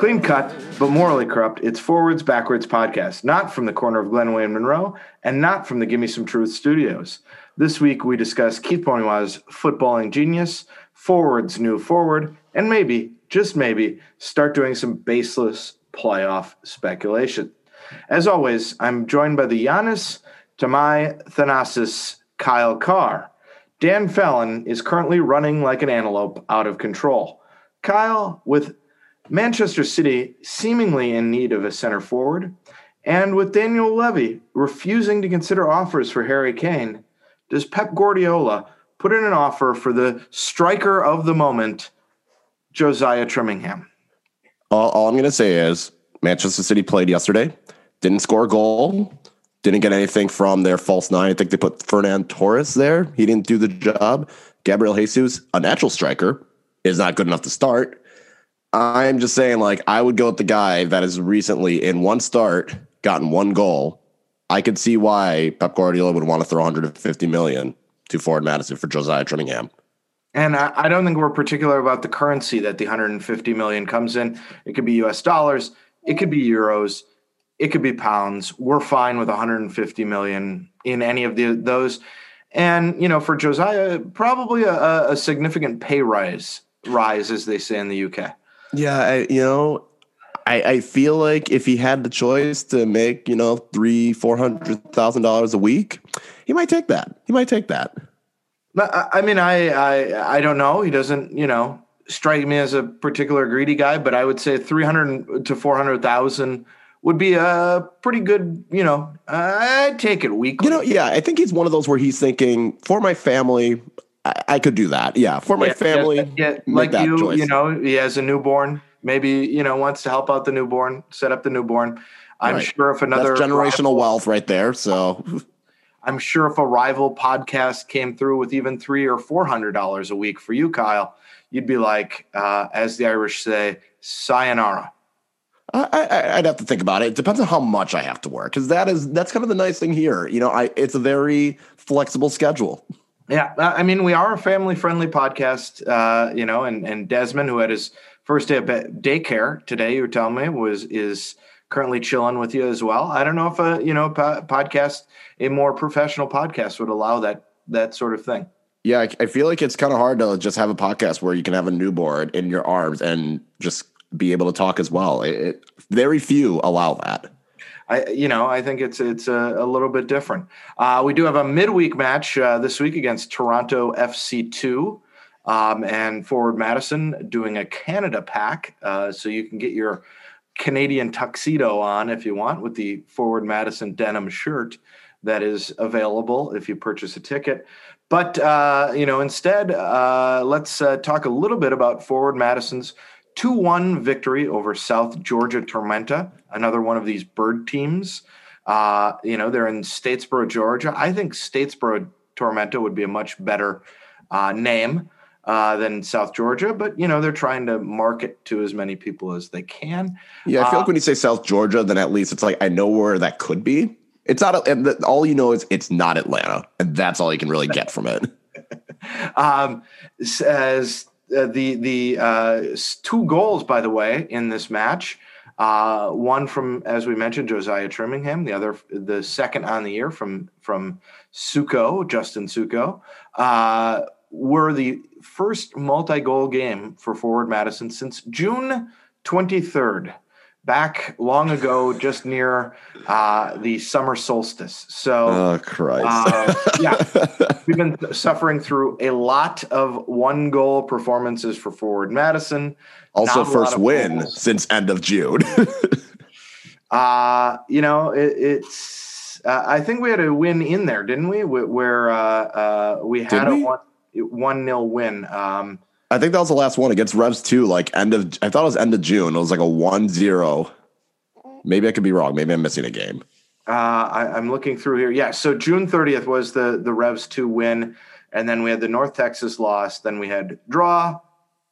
Clean cut, but morally corrupt, it's Forwards Backwards podcast, not from the corner of Glenway and Monroe, and not from the Gimme Some Truth studios. This week we discuss Keith Ponywa's footballing genius, Forwards' new forward, and maybe, just maybe, start doing some baseless playoff speculation. As always, I'm joined by the Giannis my Thanasis, Kyle Carr. Dan Fallon is currently running like an antelope out of control. Kyle, with Manchester City seemingly in need of a center forward, and with Daniel Levy refusing to consider offers for Harry Kane, does Pep Guardiola put in an offer for the striker of the moment, Josiah Trimmingham? All, all I'm going to say is Manchester City played yesterday, didn't score a goal, didn't get anything from their false nine. I think they put Ferran Torres there. He didn't do the job. Gabriel Jesus, a natural striker, is not good enough to start. I'm just saying, like, I would go with the guy that has recently, in one start, gotten one goal. I could see why Pep Guardiola would want to throw 150 million to Forward Madison for Josiah Trimmingham. And I, don't think we're particular about the currency that the 150 million comes in. It could be U.S. dollars, it could be euros, it could be pounds. We're fine with 150 million in any of the, those. And you know, for Josiah, probably a, a significant pay rise, rise as they say in the UK. Yeah, I, you know, I, I feel like if he had the choice to make, you know, three, four hundred thousand dollars a week, he might take that. He might take that. I mean, I, I I don't know. He doesn't, you know, strike me as a particular greedy guy, but I would say three hundred to four hundred thousand would be a pretty good, you know, I'd take it weekly. You know, yeah, I think he's one of those where he's thinking, for my family, I, I could do that. Yeah, for my yeah, family, yeah, yeah. like you, choice. you know, he has a newborn. Maybe you know wants to help out the newborn, set up the newborn. I'm right. sure if another That's generational rival, wealth right there. So I'm sure if a rival podcast came through with even three or four hundred dollars a week for you, Kyle, you'd be like, uh, as the Irish say, sayonara. I, would have to think about it. It depends on how much I have to work, because that is that's kind of the nice thing here. You know, I it's a very flexible schedule. Yeah, I mean, we are a family-friendly podcast, uh, you know, and and Desmond, who had his first day of daycare today, you were telling me was is currently chilling with you as well. I don't know if a you know a podcast, a more professional podcast, would allow that that sort of thing. Yeah, I, I feel like it's kind of hard to just have a podcast where you can have a newborn in your arms and just be able to talk as well. It, it, very few allow that. I, you know, I think it's it's a, a little bit different. Uh, we do have a midweek match uh, this week against Toronto FC two, um, and Forward Madison doing a Canada pack, uh, so you can get your Canadian tuxedo on if you want with the Forward Madison denim shirt that is available if you purchase a ticket. But uh, you know, instead, uh, let's uh, talk a little bit about Forward Madison's 2 1 victory over South Georgia Tormenta, another one of these bird teams. Uh, you know, they're in Statesboro, Georgia. I think Statesboro Tormenta would be a much better uh, name uh, than South Georgia, but, you know, they're trying to market to as many people as they can. Yeah, I feel like uh, when you say South Georgia, then at least it's like I know where that could be. It's not, and the, all you know is it's not Atlanta, and that's all you can really get from it. um, as uh, the the uh, two goals, by the way, in this match. Uh, one from, as we mentioned, Josiah Trimmingham. The other, the second on the year from from Suko, Justin Suko, uh, were the first multi-goal game for Forward Madison since June 23rd back long ago, just near uh, the summer solstice. So, oh Christ, uh, yeah, we've been suffering through a lot of one goal performances for Forward Madison. Also, first win goals. since end of June. uh, you know, it, it's. Uh, I think we had a win in there, didn't we? Where uh, uh, we had Did a we? one one nil win. Um, I think that was the last one against Revs too. Like end of, I thought it was end of June. It was like a 1-0. Maybe I could be wrong. Maybe I'm missing a game. Uh, I, am looking through here. Yeah, so June 30th was the the Revs two win, and then we had the North Texas loss. Then we had draw,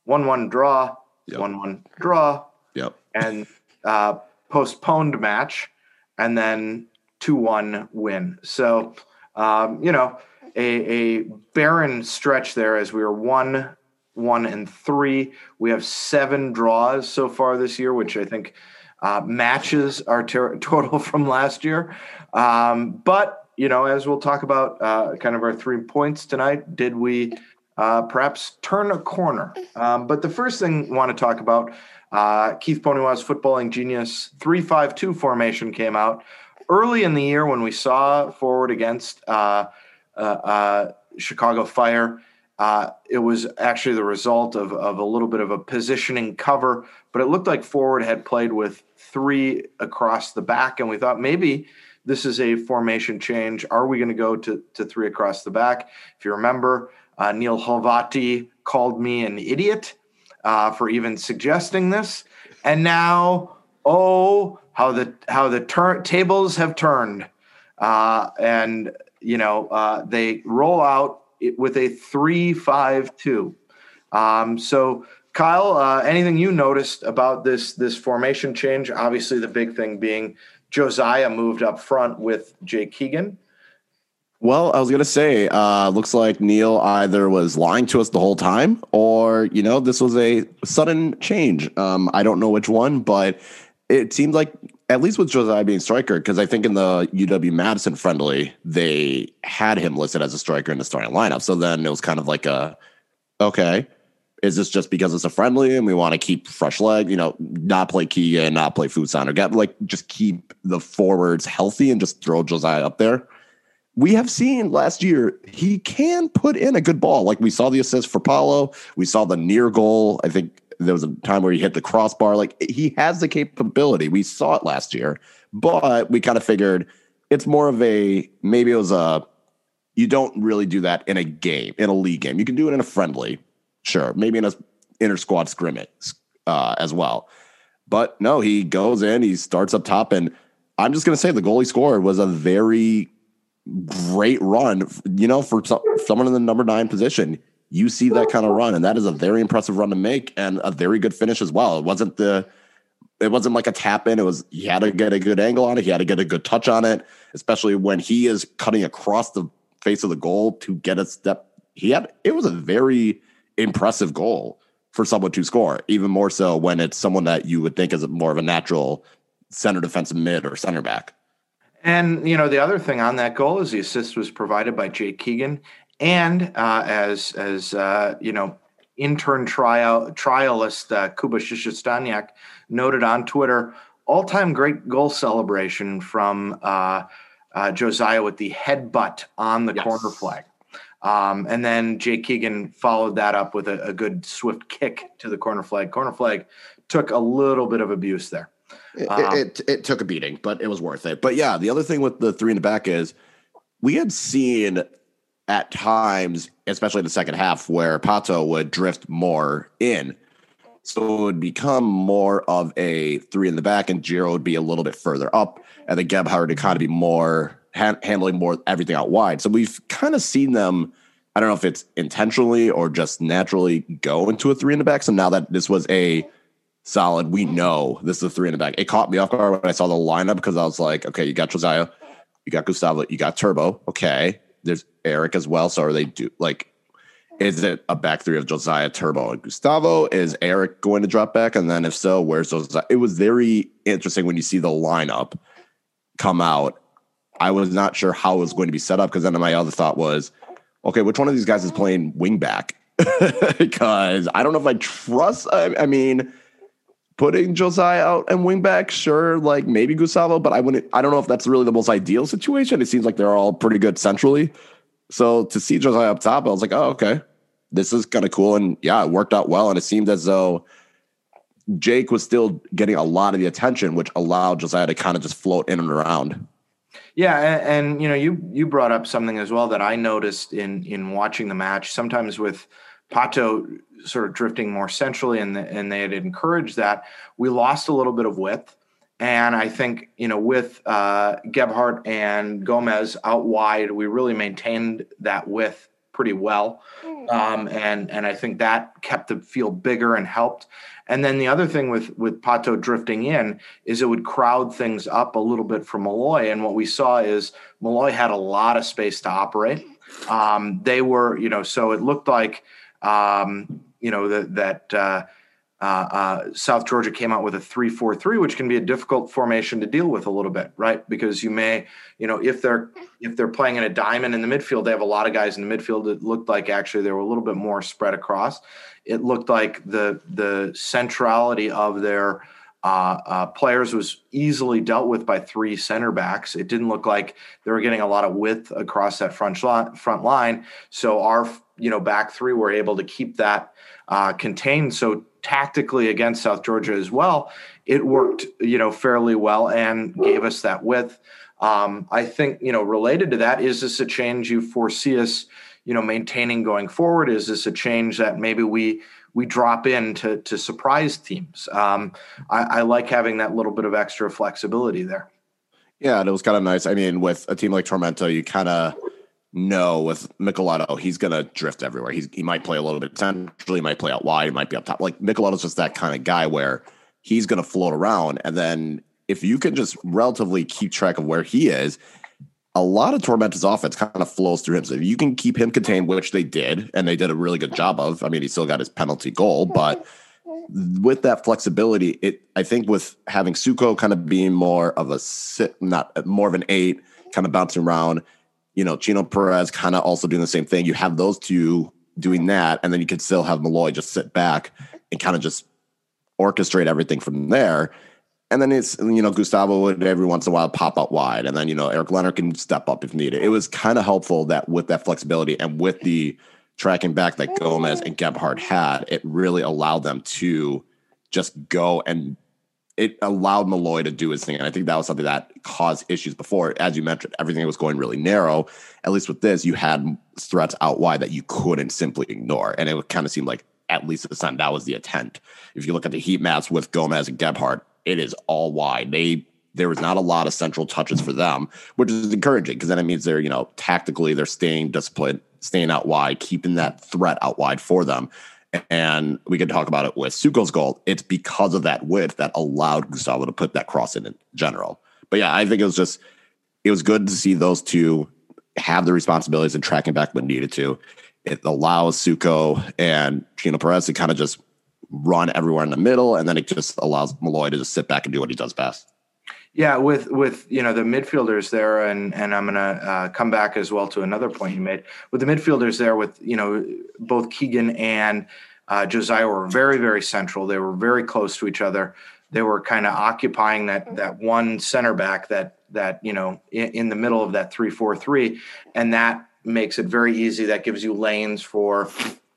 one one draw, yep. one one draw. Yep. And uh, postponed match, and then two one win. So um, you know a, a barren stretch there as we were one one, and three. We have seven draws so far this year, which I think uh, matches our ter- total from last year. Um, but you know, as we'll talk about, uh, kind of our three points tonight, did we uh, perhaps turn a corner? Um, but the first thing I want to talk about, uh, Keith Ponywa's footballing genius three-five-two formation came out early in the year when we saw forward against uh, uh, Chicago Fire. Uh, it was actually the result of, of a little bit of a positioning cover, but it looked like forward had played with three across the back, and we thought maybe this is a formation change. Are we going to go to, to three across the back? If you remember, uh, Neil Hlavati called me an idiot uh, for even suggesting this, and now, oh, how the how the tur- tables have turned, uh, and you know uh, they roll out with a three-five-two. Um, so, Kyle, uh, anything you noticed about this this formation change? Obviously, the big thing being Josiah moved up front with Jake Keegan. Well, I was gonna say, uh, looks like Neil either was lying to us the whole time, or you know, this was a sudden change. Um, I don't know which one, but it seemed like at least with Josiah being striker, because I think in the UW Madison friendly they had him listed as a striker in the starting lineup. So then it was kind of like a okay, is this just because it's a friendly and we want to keep fresh leg, you know, not play Keegan, not play Futsal or get like just keep the forwards healthy and just throw Josiah up there? we have seen last year he can put in a good ball. Like we saw the assist for Paulo, we saw the near goal. I think there was a time where he hit the crossbar. Like he has the capability. We saw it last year, but we kind of figured it's more of a maybe it was a you don't really do that in a game in a league game. You can do it in a friendly, sure, maybe in a inter squad scrimmage uh, as well. But no, he goes in, he starts up top, and I'm just going to say the goal he scored was a very great run. You know, for someone in the number nine position, you see that kind of run, and that is a very impressive run to make and a very good finish as well. It wasn't the it wasn't like a tap in. It was he had to get a good angle on it. He had to get a good touch on it, especially when he is cutting across the face of the goal to get a step. He had it was a very impressive goal for someone to score, even more so when it's someone that you would think is more of a natural center defensive mid or center back. And you know the other thing on that goal is the assist was provided by Jake Keegan, and uh, as as uh, you know, intern trial trialist uh, Kuba Shishistaniak noted on Twitter, all time great goal celebration from uh, uh, Josiah with the headbutt on the yes. corner flag. Um, and then Jake Keegan followed that up with a, a good swift kick to the corner flag. Corner flag took a little bit of abuse there. It, um, it, it took a beating, but it was worth it. But yeah, the other thing with the three in the back is we had seen at times, especially in the second half, where Pato would drift more in. So it would become more of a three in the back, and Giro would be a little bit further up, and then Gebhard would kind of be more ha- handling more everything out wide. So we've kind of seen them. I don't know if it's intentionally or just naturally go into a three in the back. So now that this was a solid. We know this is a three in the back. It caught me off guard when I saw the lineup because I was like, okay, you got Josiah, you got Gustavo, you got Turbo. Okay. There's Eric as well. So are they do like is it a back three of Josiah, Turbo, and Gustavo? Is Eric going to drop back? And then if so, where's Josiah? It was very interesting when you see the lineup come out. I was not sure how it was going to be set up because then my other thought was, okay, which one of these guys is playing wing back? because I don't know if I trust. I, I mean, putting Josiah out and wing back, sure, like maybe Gustavo, but I wouldn't. I don't know if that's really the most ideal situation. It seems like they're all pretty good centrally. So to see Josiah up top, I was like, oh, okay, this is kind of cool, and yeah, it worked out well. And it seemed as though Jake was still getting a lot of the attention, which allowed Josiah to kind of just float in and around. Yeah, and, and you know, you you brought up something as well that I noticed in in watching the match. Sometimes with Pato sort of drifting more centrally, and the, and they had encouraged that. We lost a little bit of width, and I think you know with uh, Gebhard and Gomez out wide, we really maintained that width pretty well, mm. um, and and I think that kept the field bigger and helped. And then the other thing with with Pato drifting in is it would crowd things up a little bit for Molloy, and what we saw is Molloy had a lot of space to operate. Um, they were, you know, so it looked like um, you know that that uh, uh, uh, South Georgia came out with a three-four-three, which can be a difficult formation to deal with a little bit, right? Because you may, you know, if they're if they're playing in a diamond in the midfield, they have a lot of guys in the midfield that looked like actually they were a little bit more spread across. It looked like the the centrality of their uh, uh, players was easily dealt with by three center backs. It didn't look like they were getting a lot of width across that front front line. So our you know back three were able to keep that uh, contained. So tactically against South Georgia as well, it worked, you know, fairly well and gave us that width. Um, I think, you know, related to that, is this a change you foresee us, you know, maintaining going forward? Is this a change that maybe we we drop in to to surprise teams? Um, I, I like having that little bit of extra flexibility there. Yeah, and it was kind of nice. I mean, with a team like Tormenta, you kind of no, with Micheletto, he's gonna drift everywhere. He's he might play a little bit centrally, might play out wide, he might be up top. Like Micheletto's just that kind of guy where he's gonna float around. And then if you can just relatively keep track of where he is, a lot of Tormenta's offense kind of flows through him. So if you can keep him contained, which they did, and they did a really good job of. I mean, he still got his penalty goal, but with that flexibility, it I think with having Suko kind of being more of a sit, not more of an eight, kind of bouncing around you know, Chino Perez kind of also doing the same thing. You have those two doing that, and then you could still have Molloy just sit back and kind of just orchestrate everything from there. And then it's you know Gustavo would every once in a while pop out wide, and then you know Eric Leonard can step up if needed. It was kind of helpful that with that flexibility and with the tracking back that Gomez and Gebhard had, it really allowed them to just go and it allowed Molloy to do his thing. And I think that was something that caused issues before. As you mentioned, everything was going really narrow. At least with this, you had threats out wide that you couldn't simply ignore. And it kind of seemed like, at least at the time, that was the intent. If you look at the heat maps with Gomez and Gebhard, it is all wide. They there was not a lot of central touches for them, which is encouraging because then it means they're, you know, tactically they're staying disciplined, staying out wide, keeping that threat out wide for them and we can talk about it with Suko's goal. It's because of that width that allowed Gustavo to put that cross in in general. But yeah, I think it was just it was good to see those two have the responsibilities and tracking back when needed to. It allows Suko and Chino Perez to kind of just run everywhere in the middle, and then it just allows Molloy to just sit back and do what he does best. Yeah, with with you know the midfielders there, and and I'm gonna uh, come back as well to another point you made with the midfielders there. With you know both Keegan and uh, Josiah were very very central. They were very close to each other. They were kind of occupying that that one center back that that you know in, in the middle of that three four three, and that makes it very easy. That gives you lanes for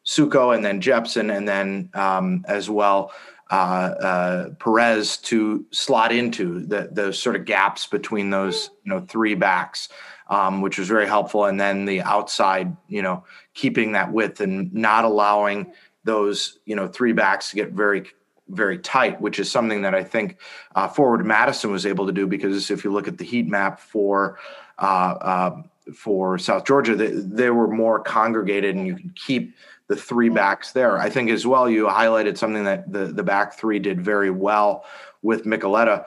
Suko and then Jepson, and then um, as well Perez to slot into the the sort of gaps between those you know three backs, um, which was very helpful. And then the outside, you know, keeping that width and not allowing those you know three backs to get very very tight, which is something that I think uh, forward Madison was able to do because if you look at the heat map for uh, uh, for South Georgia, they, they were more congregated and you can keep the three mm-hmm. backs there. I mm-hmm. think as well, you highlighted something that the, the back three did very well with Micheletto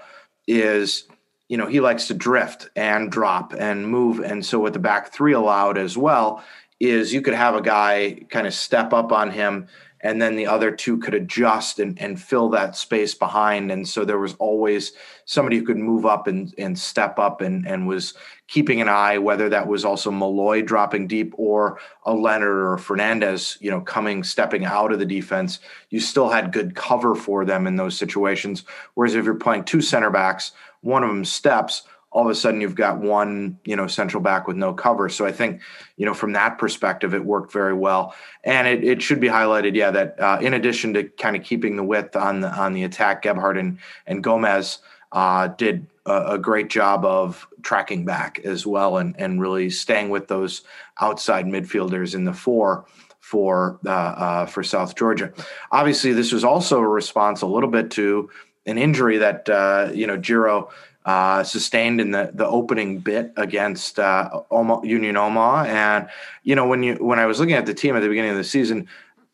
is, you know, he likes to drift and drop and move. And so what the back three allowed as well is you could have a guy kind of step up on him and then the other two could adjust and, and fill that space behind. And so there was always somebody who could move up and, and step up and, and was keeping an eye, whether that was also Molloy dropping deep or a Leonard or Fernandez, you know, coming, stepping out of the defense. You still had good cover for them in those situations. Whereas if you're playing two center backs, one of them steps, all of a sudden you've got one you know central back with no cover. So i think you know from that perspective it worked very well. And it, it should be highlighted yeah that uh, in addition to kind of keeping the width on the on the attack gebhard and, and gomez uh, did a, a, great job of tracking back as well and and really staying with those outside midfielders in the four for uh, uh for south georgia. Obviously this was also a response a little bit to an injury that uh, you know Giro uh, sustained in the the opening bit against uh, Union Omaha. And you know, when you when I was looking at the team at the beginning of the season,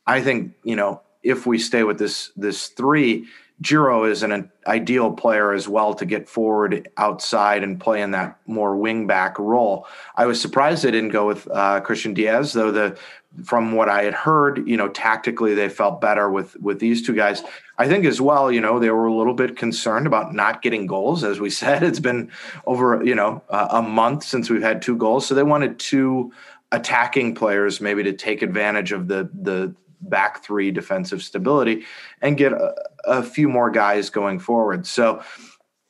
I think you know if we stay with this this three, Giro is an ideal player as well to get forward outside and play in that more wing back role. I was surprised they didn't go with uh, Christian Diaz, though the from what I had heard, you know, tactically they felt better with with these two guys. I think as well, you know, they were a little bit concerned about not getting goals. As we said, it's been over, you know, uh, a month since we've had two goals, so they wanted two attacking players maybe to take advantage of the the back three defensive stability and get a, a few more guys going forward. So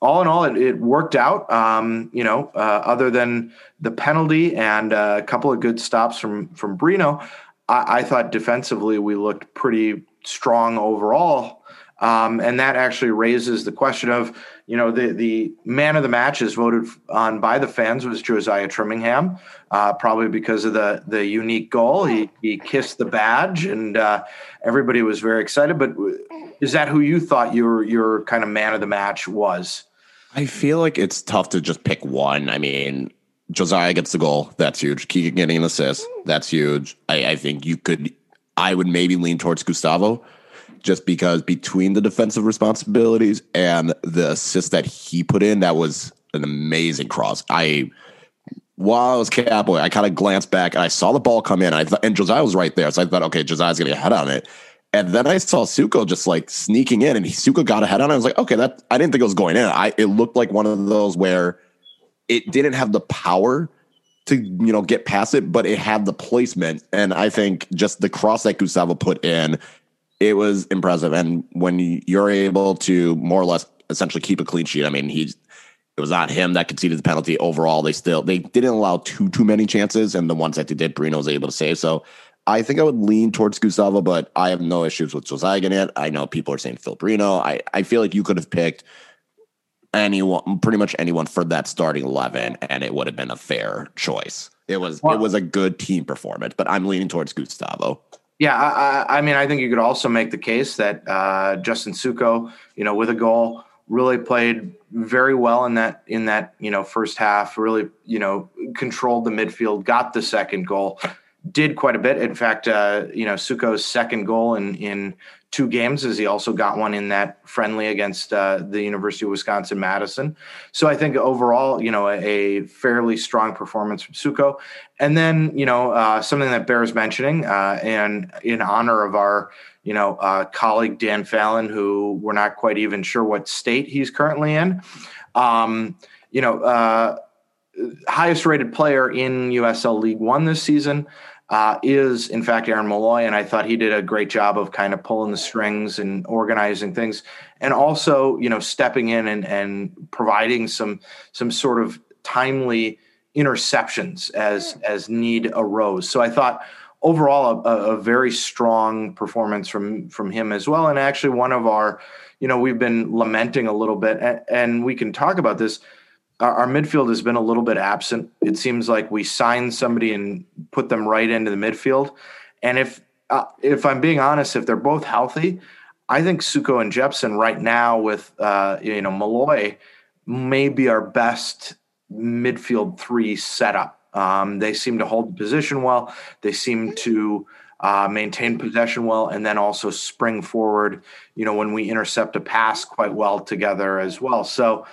all in all, it, it worked out. Um, you know, uh, other than the penalty and a couple of good stops from from Breno, I, I thought defensively we looked pretty strong overall. Um, and that actually raises the question of, you know, the the man of the match is voted on by the fans was Josiah Trimmingham, uh, probably because of the the unique goal. He he kissed the badge, and uh, everybody was very excited. But is that who you thought your your kind of man of the match was? I feel like it's tough to just pick one. I mean, Josiah gets the goal. That's huge. Keegan getting an assist. That's huge. I, I think you could. I would maybe lean towards Gustavo just because between the defensive responsibilities and the assist that he put in, that was an amazing cross. I while I was Catboy, I kind of glanced back and I saw the ball come in. I thought, and Josiah was right there, so I thought, okay, Josiah's gonna get head on it. And then I saw Suko just like sneaking in, and he, Suko got a head on. it. I was like, okay, that I didn't think it was going in. I it looked like one of those where it didn't have the power to you know get past it, but it had the placement. And I think just the cross that Gustavo put in it was impressive. And when you're able to more or less essentially keep a clean sheet, I mean, he's it was not him that conceded the penalty. Overall, they still they didn't allow too too many chances, and the ones that they did, Breno was able to save. So I think I would lean towards Gustavo, but I have no issues with Josiah it. I know people are saying Phil Breno. I I feel like you could have picked anyone, pretty much anyone for that starting eleven, and it would have been a fair choice. It was well, it was a good team performance, but I'm leaning towards Gustavo. Yeah, I, I, mean, I think you could also make the case that uh, Justin Suko, you know, with a goal, really played very well in that in that you know first half. Really, you know, controlled the midfield, got the second goal, did quite a bit. In fact, uh, you know, Suko's second goal in in two games as he also got one in that friendly against uh, the University of Wisconsin Madison. So I think overall, you know, a, a fairly strong performance from Suko. And then, you know, uh, something that bears mentioning, uh, and in honor of our, you know, uh, colleague Dan Fallon, who we're not quite even sure what state he's currently in. Um, you know, uh, highest rated player in USL League One this season uh, is in fact Aaron Molloy, and I thought he did a great job of kind of pulling the strings and organizing things, and also you know stepping in and and providing some some sort of timely interceptions as as need arose. So I thought overall a, a very strong performance from from him as well, and actually one of our you know we've been lamenting a little bit, and, and we can talk about this our, our, midfield has been a little bit absent. It seems like we signed somebody and put them right into the midfield. And if uh, if I'm being honest, if they're both healthy, I think Suko and Jeppsson right now with uh, you know Molloy may be our best midfield three setup. Um, they seem to hold the position well. They seem to uh, maintain possession well, and then also spring forward. You know when we intercept a pass quite well together as well. So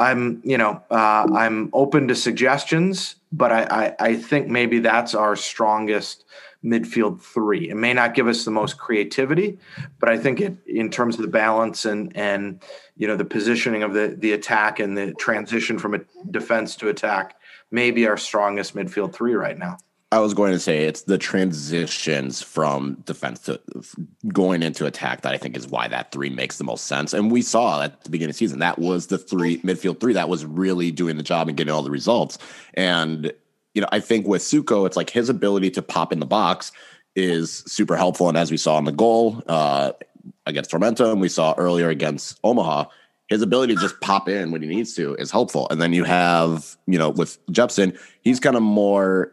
I'm, you know, uh, I'm open to suggestions, but I, I, I think maybe that's our strongest midfield three. It may not give us the most creativity, but I think it in terms of the balance and and you know the positioning of the the attack and the transition from a defense to attack, maybe our strongest midfield three right now. I was going to say it's the transitions from defense to going into attack that I think is why that three makes the most sense. And we saw at the beginning of the season that was the three midfield three that was really doing the job and getting all the results. And you know, I think with Suko, it's like his ability to pop in the box is super helpful. And as we saw in the goal uh, against Tormenta, and we saw earlier against Omaha, his ability to just pop in when he needs to is helpful. And then you have, you know, with Jeppsson, he's kind of more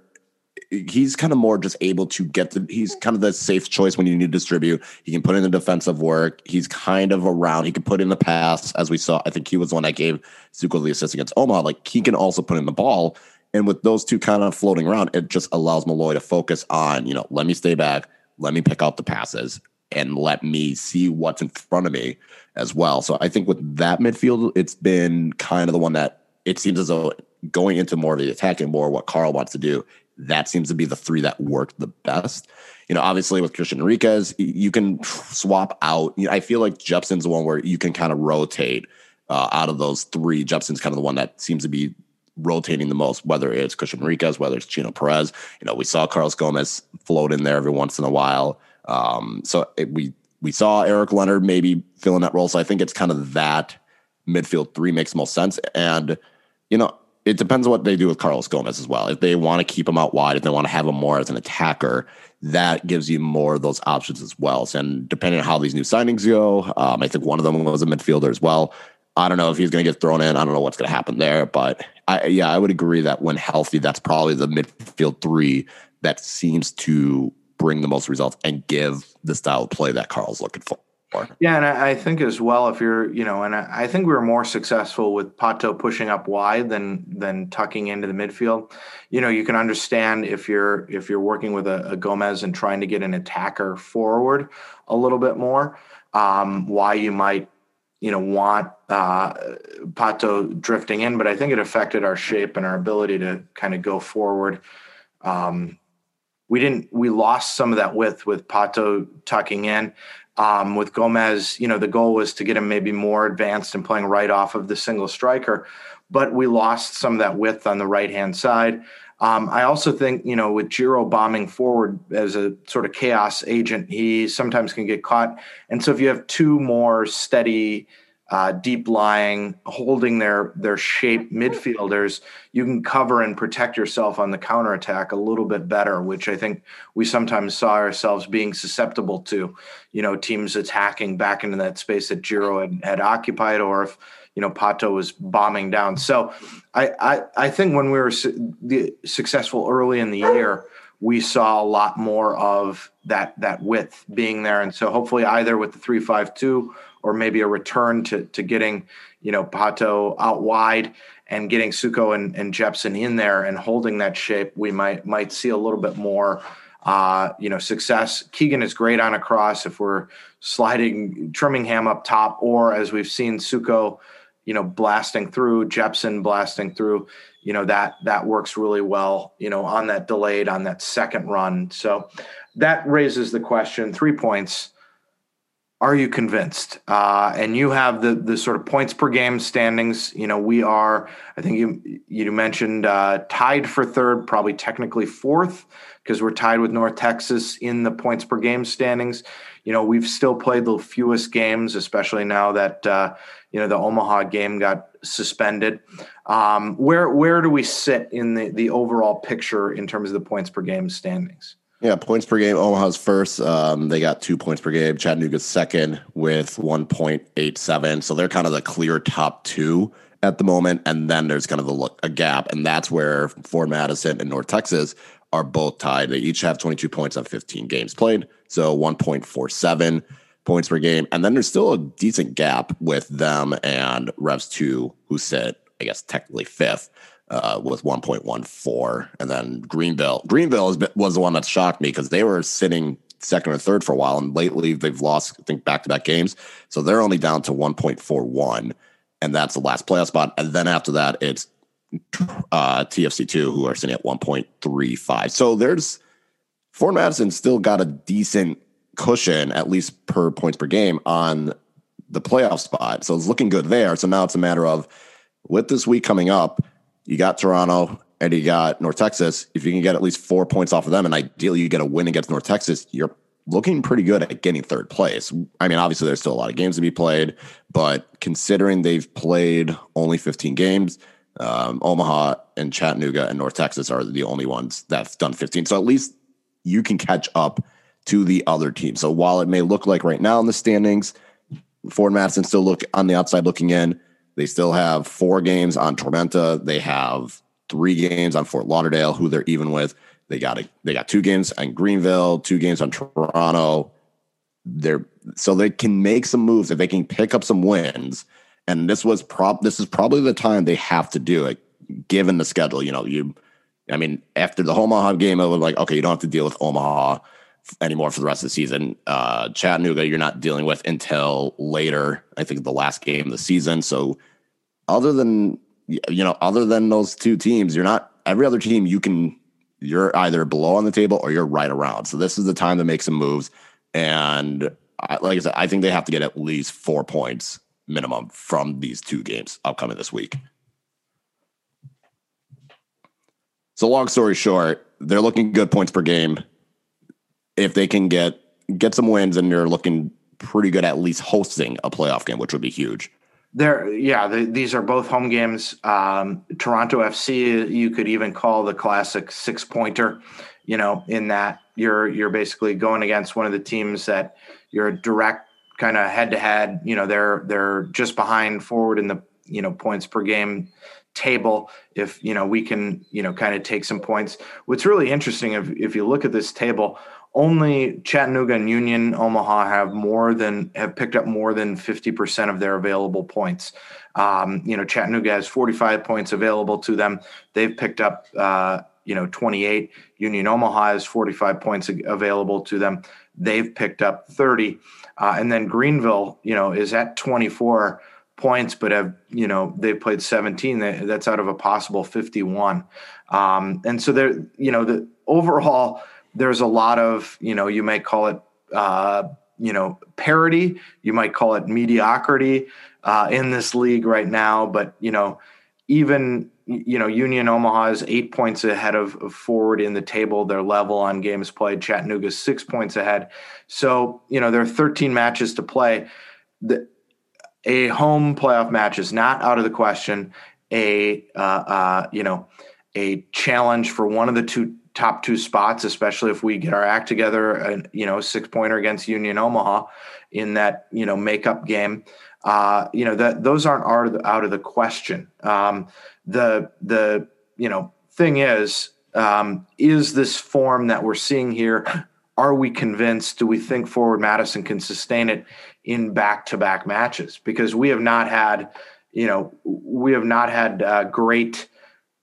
he's kind of more just able to get the he's kind of the safe choice when you need to distribute. He can put in the defensive work. He's kind of around. He can put in the pass, as we saw. I think he was the one that gave Suko the assist against Omaha. Like he can also put in the ball. And with those two kind of floating around, it just allows Molloy to focus on, you know, let me stay back, let me pick out the passes. and let me see what's in front of me as well. So I think with that midfield, it's been kind of the one that it seems as though going into more of the attacking, more what Carl wants to do, that seems to be the three that worked the best. You know, obviously with Christian Enriquez, you can swap out. You know, I feel like Jeppson's the one where you can kind of rotate uh, out of those three. Jeppson's kind of the one that seems to be rotating the most, whether it's Christian Enriquez, whether it's Chino Perez. You know, we saw Carlos Gomez float in there every once in a while. Um, so it, we we saw Eric Leonard maybe filling that role. So I think it's kind of that midfield three makes most sense. And you know, it depends on what they do with Carlos Gomez as well. If they want to keep him out wide, if they want to have him more as an attacker, that gives you more of those options as well. And depending on how these new signings go, um, I think one of them was a midfielder as well. I don't know if he's going to get thrown in. I don't know what's going to happen there, but I, yeah, I would agree that when healthy, that's probably the midfield three that seems to bring the most results and give the style of play that Carl's looking for. Yeah, and I think as well, if you're, you know, and I think we were more successful with Pato pushing up wide than than tucking into the midfield. You know, you can understand if you're if you're working with a, a Gomez and trying to get an attacker forward a little bit more, um, why you might, you know, want uh, Pato drifting in. But I think it affected our shape and our ability to kind of go forward. Um, we didn't we lost some of that width with Pato tucking in. Um, with Gomez, you know, the goal was to get him maybe more advanced and playing right off of the single striker, but we lost some of that width on the right hand side. Um, I also think, you know, with Giro bombing forward as a sort of chaos agent, he sometimes can get caught. And so if you have two more steady, uh, deep lying, holding their their shape midfielders, you can cover and protect yourself on the counterattack a little bit better, which I think we sometimes saw ourselves being susceptible to, you know, teams attacking back into that space that Giro had, had occupied, or if you know Pato was bombing down. So I I, I think when we were su- the, successful early in the year. We saw a lot more of that that width being there, and so hopefully either with the three five two or maybe a return to to getting you know Pato out wide and getting Suko and, and in there and holding that shape, we might might see a little bit more uh, you know success. Keegan is great on a cross if we're sliding Trimmingham up top, or as we've seen Suko, you know, blasting through, Jepson blasting through. You know that that works really well. You know, on that delayed on that second run. So that raises the question: three points are you convinced? Uh, and you have the the sort of points per game standings. You know, we are. I think you you mentioned uh, tied for third, probably technically fourth, because we're tied with North Texas in the points per game standings. You know, we've still played the fewest games, especially now that uh, you know the Omaha game got suspended. Um, where where do we sit in the the overall picture in terms of the points per game standings? Yeah, points per game. Omaha's first. Um, they got two points per game. Chattanooga's second with 1.87. So they're kind of the clear top two at the moment. And then there's kind of a, a gap. And that's where Forward Madison and North Texas are both tied. They each have 22 points on 15 games played. So 1.47 points per game. And then there's still a decent gap with them and Revs 2, who sit, I guess, technically fifth uh, with 1.14. And then Greenville, Greenville been, was the one that shocked me because they were sitting second or third for a while. And lately they've lost, I think, back to back games. So they're only down to 1.41. And that's the last playoff spot. And then after that, it's uh, TFC2 who are sitting at 1.35. So there's Forward Madison still got a decent cushion, at least per points per game, on the playoff spot. So it's looking good there. So now it's a matter of with this week coming up, you got Toronto and you got North Texas. If you can get at least four points off of them, and ideally you get a win against North Texas, you're looking pretty good at getting third place. I mean, obviously there's still a lot of games to be played, but considering they've played only 15 games, um, Omaha and Chattanooga and North Texas are the only ones that's done 15. So at least you can catch up to the other team. So while it may look like right now in the standings, Forward Madison still look on the outside looking in. They still have four games on Tormenta. They have three games on Fort Lauderdale, who they're even with. They got a, they got two games on Greenville, two games on Toronto. They're so they can make some moves if they can pick up some wins. And this was prop. This is probably the time they have to do it, given the schedule. You know, you. I mean, after the Omaha game, it was like, okay, you don't have to deal with Omaha anymore for the rest of the season. Uh, Chattanooga, you're not dealing with until later. I think the last game of the season. So, other than you know, other than those two teams, you're not every other team. You can you're either below on the table or you're right around. So this is the time to make some moves. And I, like I said, I think they have to get at least four points minimum from these two games upcoming this week. So long story short, they're looking good points per game. If they can get get some wins and they're looking pretty good at least hosting a playoff game, which would be huge. There, yeah, the, these are both home games. Um, Toronto FC, you could even call the classic six pointer. You know, in that you're you're basically going against one of the teams that you're direct kind of head to head. You know, they're they're just behind forward in the you know points per game table if you know we can you know kind of take some points what's really interesting if, if you look at this table only Chattanooga and Union Omaha have more than have picked up more than 50% of their available points. Um, you know, Chattanooga has 45 points available to them. They've picked up, uh, you know, 28. Union Omaha has 45 points available to them. They've picked up 30. Uh, and then Greenville, you know, is at 24 points, but have, you know, they've played 17. That's out of a possible 51. Um, and so they're, you know, the overall, there's a lot of you know you might call it uh, you know parity you might call it mediocrity uh, in this league right now but you know even you know union omaha is eight points ahead of, of forward in the table their level on games played. Chattanooga six points ahead. So you know there are 13 matches to play. The, a home playoff match is not out of the question. A uh, uh, you know a challenge for one of the two top two spots, especially if we get our act together, and you know, six pointer against Union Omaha in that you know makeup game. Uh, you know that those aren't out of the, out of the question. Um, the the you know thing is, um, is this form that we're seeing here? Are we convinced? Do we think Forward Madison can sustain it in back to back matches? Because we have not had, you know, we have not had uh, great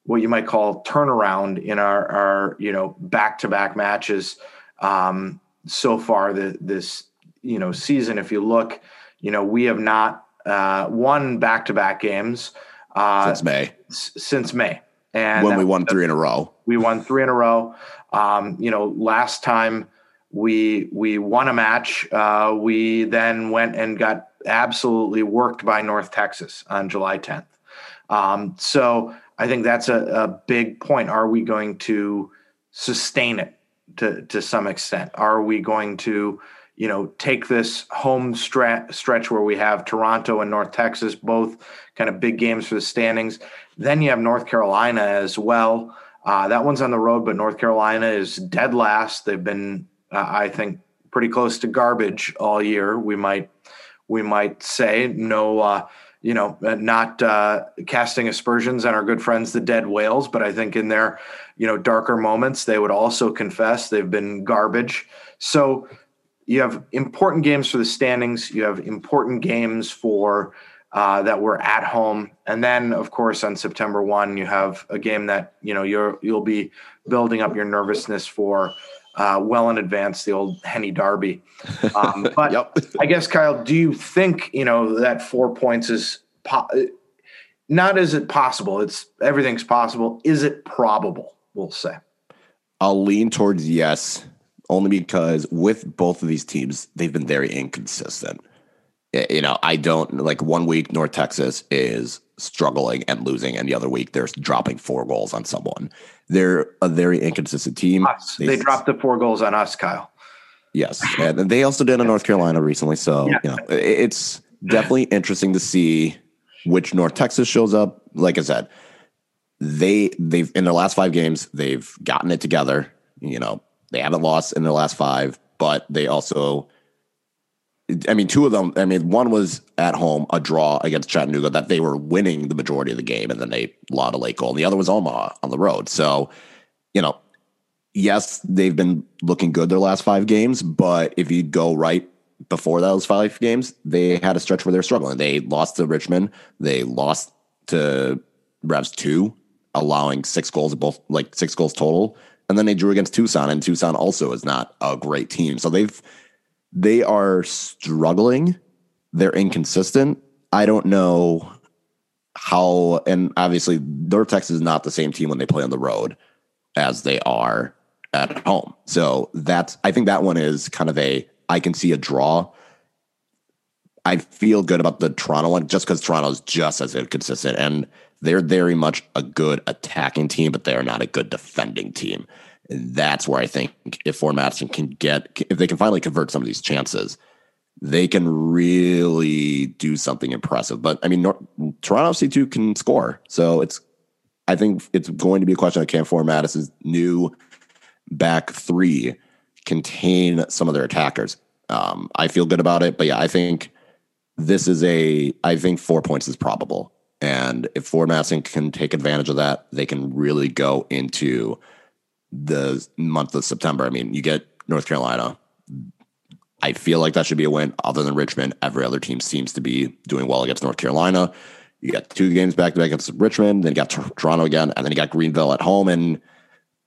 what you might call turnaround in our, our you know back to back matches um, so far the, this you know season. If you look, you know we have not uh, won back to back games uh, since May. S- since May, and when we won three in a row, we won three in a row. Um, you know, last time we we won a match, uh, we then went and got absolutely worked by North Texas on July 10th. Um, so I think that's a, a big point. Are we going to sustain it to to some extent? Are we going to you know take this home stre- stretch where we have Toronto and North Texas both kind of big games for the standings? Then you have North Carolina as well. Uh, that one's on the road, but North Carolina is dead last. They've been, uh, I think, pretty close to garbage all year. We might we might say no. Uh, you know, uh, not uh, casting aspersions on our good friends, the Dead Whales, but I think in their, you know, darker moments, they would also confess they've been garbage. So you have important games for the standings. You have important games for uh, that were at home, and then of course on September one, you have a game that you know you're you'll be building up your nervousness for uh, well in advance, the old Henny Derby. Um, but yep. I guess, Kyle, do you think, you know, that four points is po- not is it possible? It's everything's possible. Is it probable? We'll say. I'll lean towards yes, only because with both of these teams, they've been very inconsistent. You know, I don't like one week North Texas is struggling and losing, and the other week they're dropping four goals on someone. They're a very inconsistent team. They, they dropped the four goals on us, Kyle. Yes, and they also did in North Carolina recently. So yeah. you know, it's definitely interesting to see which North Texas shows up. Like I said, they they've in their last five games they've gotten it together. You know, they haven't lost in their last five, but they also I mean, two of them. I mean, one was at home, a draw against Chattanooga that they were winning the majority of the game, and then they lost a late goal. And the other was Omaha on the road. So, you know, yes, they've been looking good their last five games, but if you go right before those five games, they had a stretch where they're struggling. They lost to Richmond, they lost to Revs two, allowing six goals both like six goals total. and then they drew against Tucson, and Tucson also is not a great team. So they've they are struggling. They're inconsistent. I don't know how, and obviously North Texas is not the same team when they play on the road as they are at home. So that's I think that one is kind of a I can see a draw. I feel good about the Toronto one just because Toronto is just as inconsistent and they're very much a good attacking team, but they are not a good defending team. That's where I think if Forward Madison can get, if they can finally convert some of these chances, they can really do something impressive. But I mean, Toronto FC2 can score. So it's, I think it's going to be a question of can Forward Madison's new back three contain some of their attackers. Um, I feel good about it. But yeah, I think this is a, I think four points is probable. And if Forward Madison can take advantage of that, they can really go into the month of September. I mean, you get North Carolina. I feel like that should be a win. Other than Richmond, every other team seems to be doing well against North Carolina. You got two games back to back against Richmond, then you got Toronto again, and then you got Greenville at home. And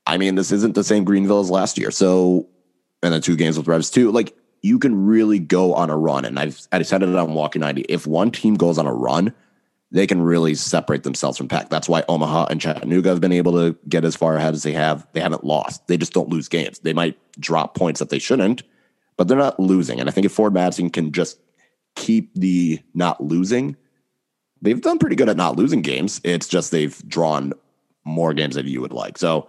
I mean, this isn't the same Greenville as last year. So, and then two games with Revs II. Like you can really go on a run. And I've I said it on Walking 90. If one team goes on a run, they can really separate themselves from pack. That's why Omaha and Chattanooga have been able to get as far ahead as they have. They haven't lost. They just don't lose games. They might drop points that they shouldn't, but they're not losing. And I think if Forward Madison can just keep the not losing, they've done pretty good at not losing games. It's just they've drawn more games than you would like. So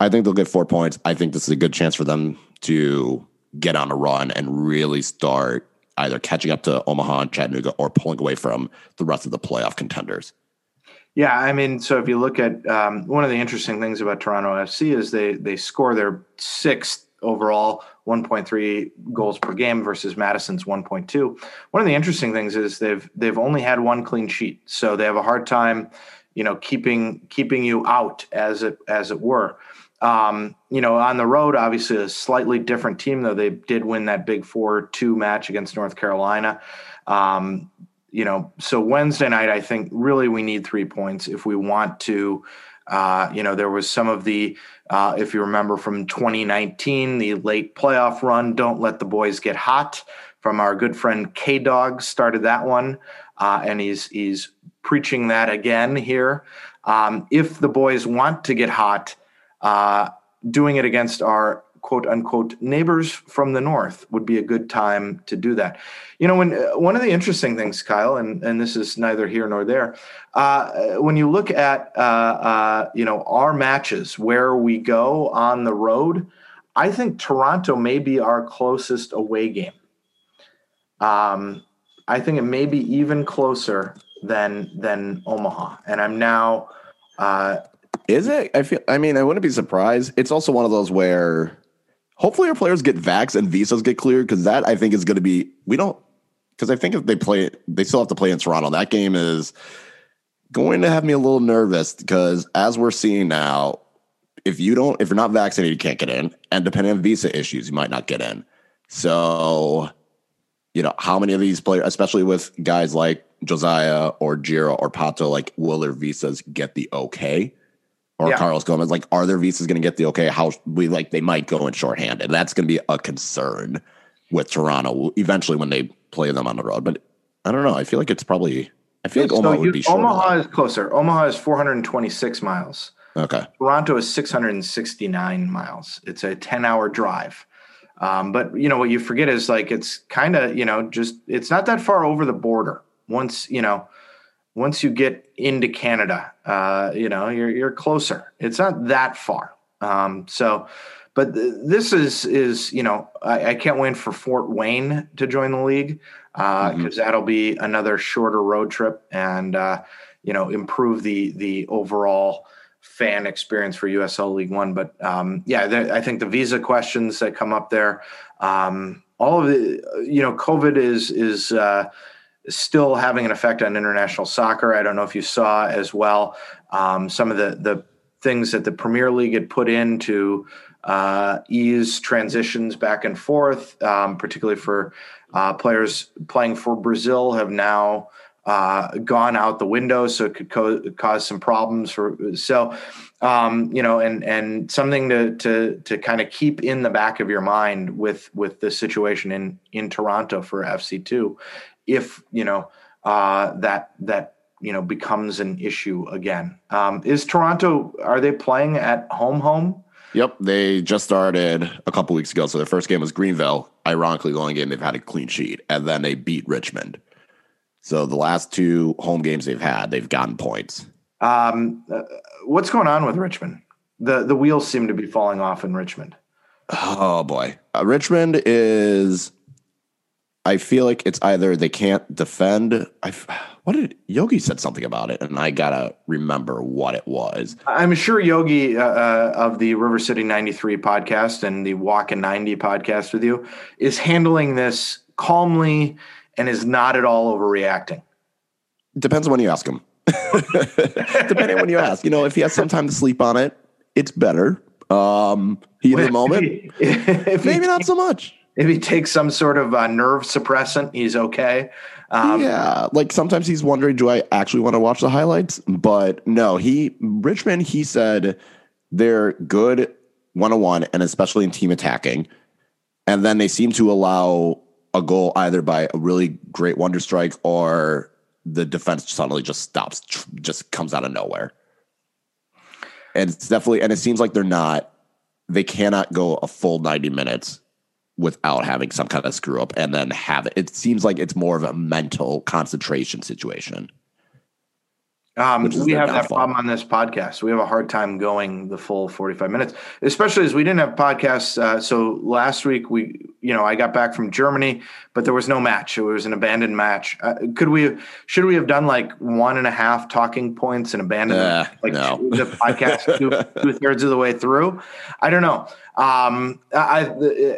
I think they'll get four points. I think this is a good chance for them to get on a run and really start either catching up to Omaha and Chattanooga or pulling away from the rest of the playoff contenders. Yeah, I mean, so if you look at um, one of the interesting things about Toronto FC is they they score their sixth overall 1.3 goals per game versus Madison's 1.2. One of the interesting things is they've they've only had one clean sheet, so they have a hard time, you know, keeping keeping you out as it as it were. Um, you know, on the road, obviously a slightly different team, though they did win that big four-two match against North Carolina. Um, you know, so Wednesday night, I think really we need three points if we want to. Uh, you know, there was some of the, uh, if you remember from 2019, the late playoff run. Don't let the boys get hot. From our good friend K Dog started that one, uh, and he's he's preaching that again here. Um, if the boys want to get hot, uh, doing it against our quote unquote neighbors from the north would be a good time to do that. You know, when uh, one of the interesting things, Kyle, and and this is neither here nor there, uh, when you look at uh, uh, you know our matches where we go on the road, I think Toronto may be our closest away game. Um, I think it may be even closer than than Omaha, and I'm now. Is it? I feel. I mean, I wouldn't be surprised. It's also one of those where hopefully our players get vax and visas get cleared because that I think is going to be. We don't because I think if they play, they still have to play in Toronto. That game is going to have me a little nervous because as we're seeing now, if you don't, if you're not vaccinated, you can't get in, and depending on visa issues, you might not get in. So, you know, how many of these players, especially with guys like Josiah or Jiro or Pato, like will their visas get the okay? Or yeah. Carlos Gomez, like, are their visas going to get the okay? How we like they might go in shorthanded. And that's going to be a concern with Toronto eventually when they play them on the road. But I don't know. I feel like it's probably. I feel like Omaha you, would be. Omaha is closer. Omaha is 426 miles. Okay. Toronto is 669 miles. It's a 10 hour drive. Um, but you know what you forget is like it's kind of you know just it's not that far over the border. Once you know once you get into Canada, uh, you know, you're you're closer. It's not that far. Um, so, but th- this is is you know, I, I, can't wait for Fort Wayne to join the league because uh, mm-hmm. that'll be another shorter road trip and uh, you know improve the the overall fan experience for USL League One. But um, yeah, th- I think the visa questions that come up there, um, all of the you know, COVID is is uh, still having an effect on international soccer. I don't know if you saw as well um, some of the the things that the Premier League had put in to uh, ease transitions back and forth, um, particularly for uh, players playing for Brazil, have now uh, gone out the window, so it could co- cause some problems for. So, um, you know, and and something to to to kind of keep in the back of your mind with with the situation in in Toronto for FC two, if you know uh, that that you know becomes an issue again. Um, is Toronto are they playing at home home? Yep, they just started a couple weeks ago. So their first game was Greenville. Ironically, the only game they've had a clean sheet, and then they beat Richmond. So the last two home games they've had, they've gotten points. Um, uh, what's going on with Richmond? The the wheels seem to be falling off in Richmond. Oh boy, uh, Richmond is. I feel like it's either they can't defend. I what did Yogi said something about it, and I gotta remember what it was. I'm sure Yogi uh, uh, of the River City '93 podcast and the Walk in '90 podcast with you is handling this calmly and is not at all overreacting. Depends on when you ask him. Depending on when you ask, you know, if he has some time to sleep on it, it's better. Um, heat of the moment, he, maybe not so much. If he takes some sort of uh, nerve suppressant, he's okay. Um, yeah, like sometimes he's wondering, do I actually want to watch the highlights? But no, he Richmond. He said they're good one on one, and especially in team attacking. And then they seem to allow a goal either by a really great wonder strike or the defense suddenly just stops, just comes out of nowhere. And it's definitely, and it seems like they're not, they cannot go a full 90 minutes without having some kind of screw up and then have it. It seems like it's more of a mental concentration situation. Um, we have that problem on this podcast. We have a hard time going the full 45 minutes, especially as we didn't have podcasts. Uh, so last week, we, you know, I got back from Germany, but there was no match. It was an abandoned match. Uh, could we, should we have done like one and a half talking points and abandoned uh, like no. the podcast two, two thirds of the way through? I don't know. Um, I,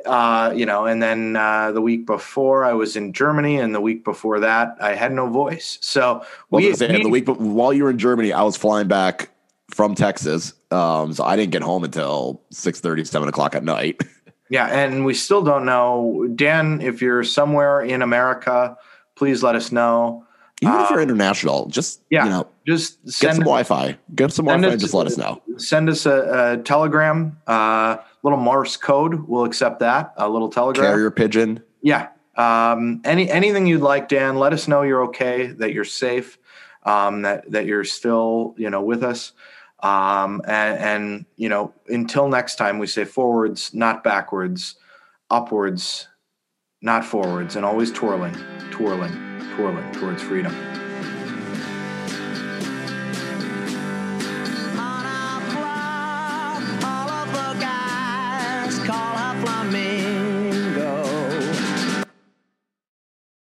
uh, you know, and then uh, the week before I was in Germany, and the week before that I had no voice. So well, we, say, we, the week while you were in Germany, I was flying back from Texas, um, so I didn't get home until 6 7 o'clock at night. Yeah, and we still don't know, Dan. If you're somewhere in America, please let us know. Even uh, if you're uh, international, just yeah, you know, just get some Wi-Fi. Get some Wi-Fi. Us, just let us know. Send us a, a telegram. Uh, little Morse code. We'll accept that. A little telegram. Carrier pigeon. Yeah. Um, any anything you'd like, Dan. Let us know you're okay, that you're safe, um, that that you're still you know with us. Um, and, and you know, until next time, we say forwards, not backwards, upwards, not forwards, and always twirling, twirling, twirling towards freedom.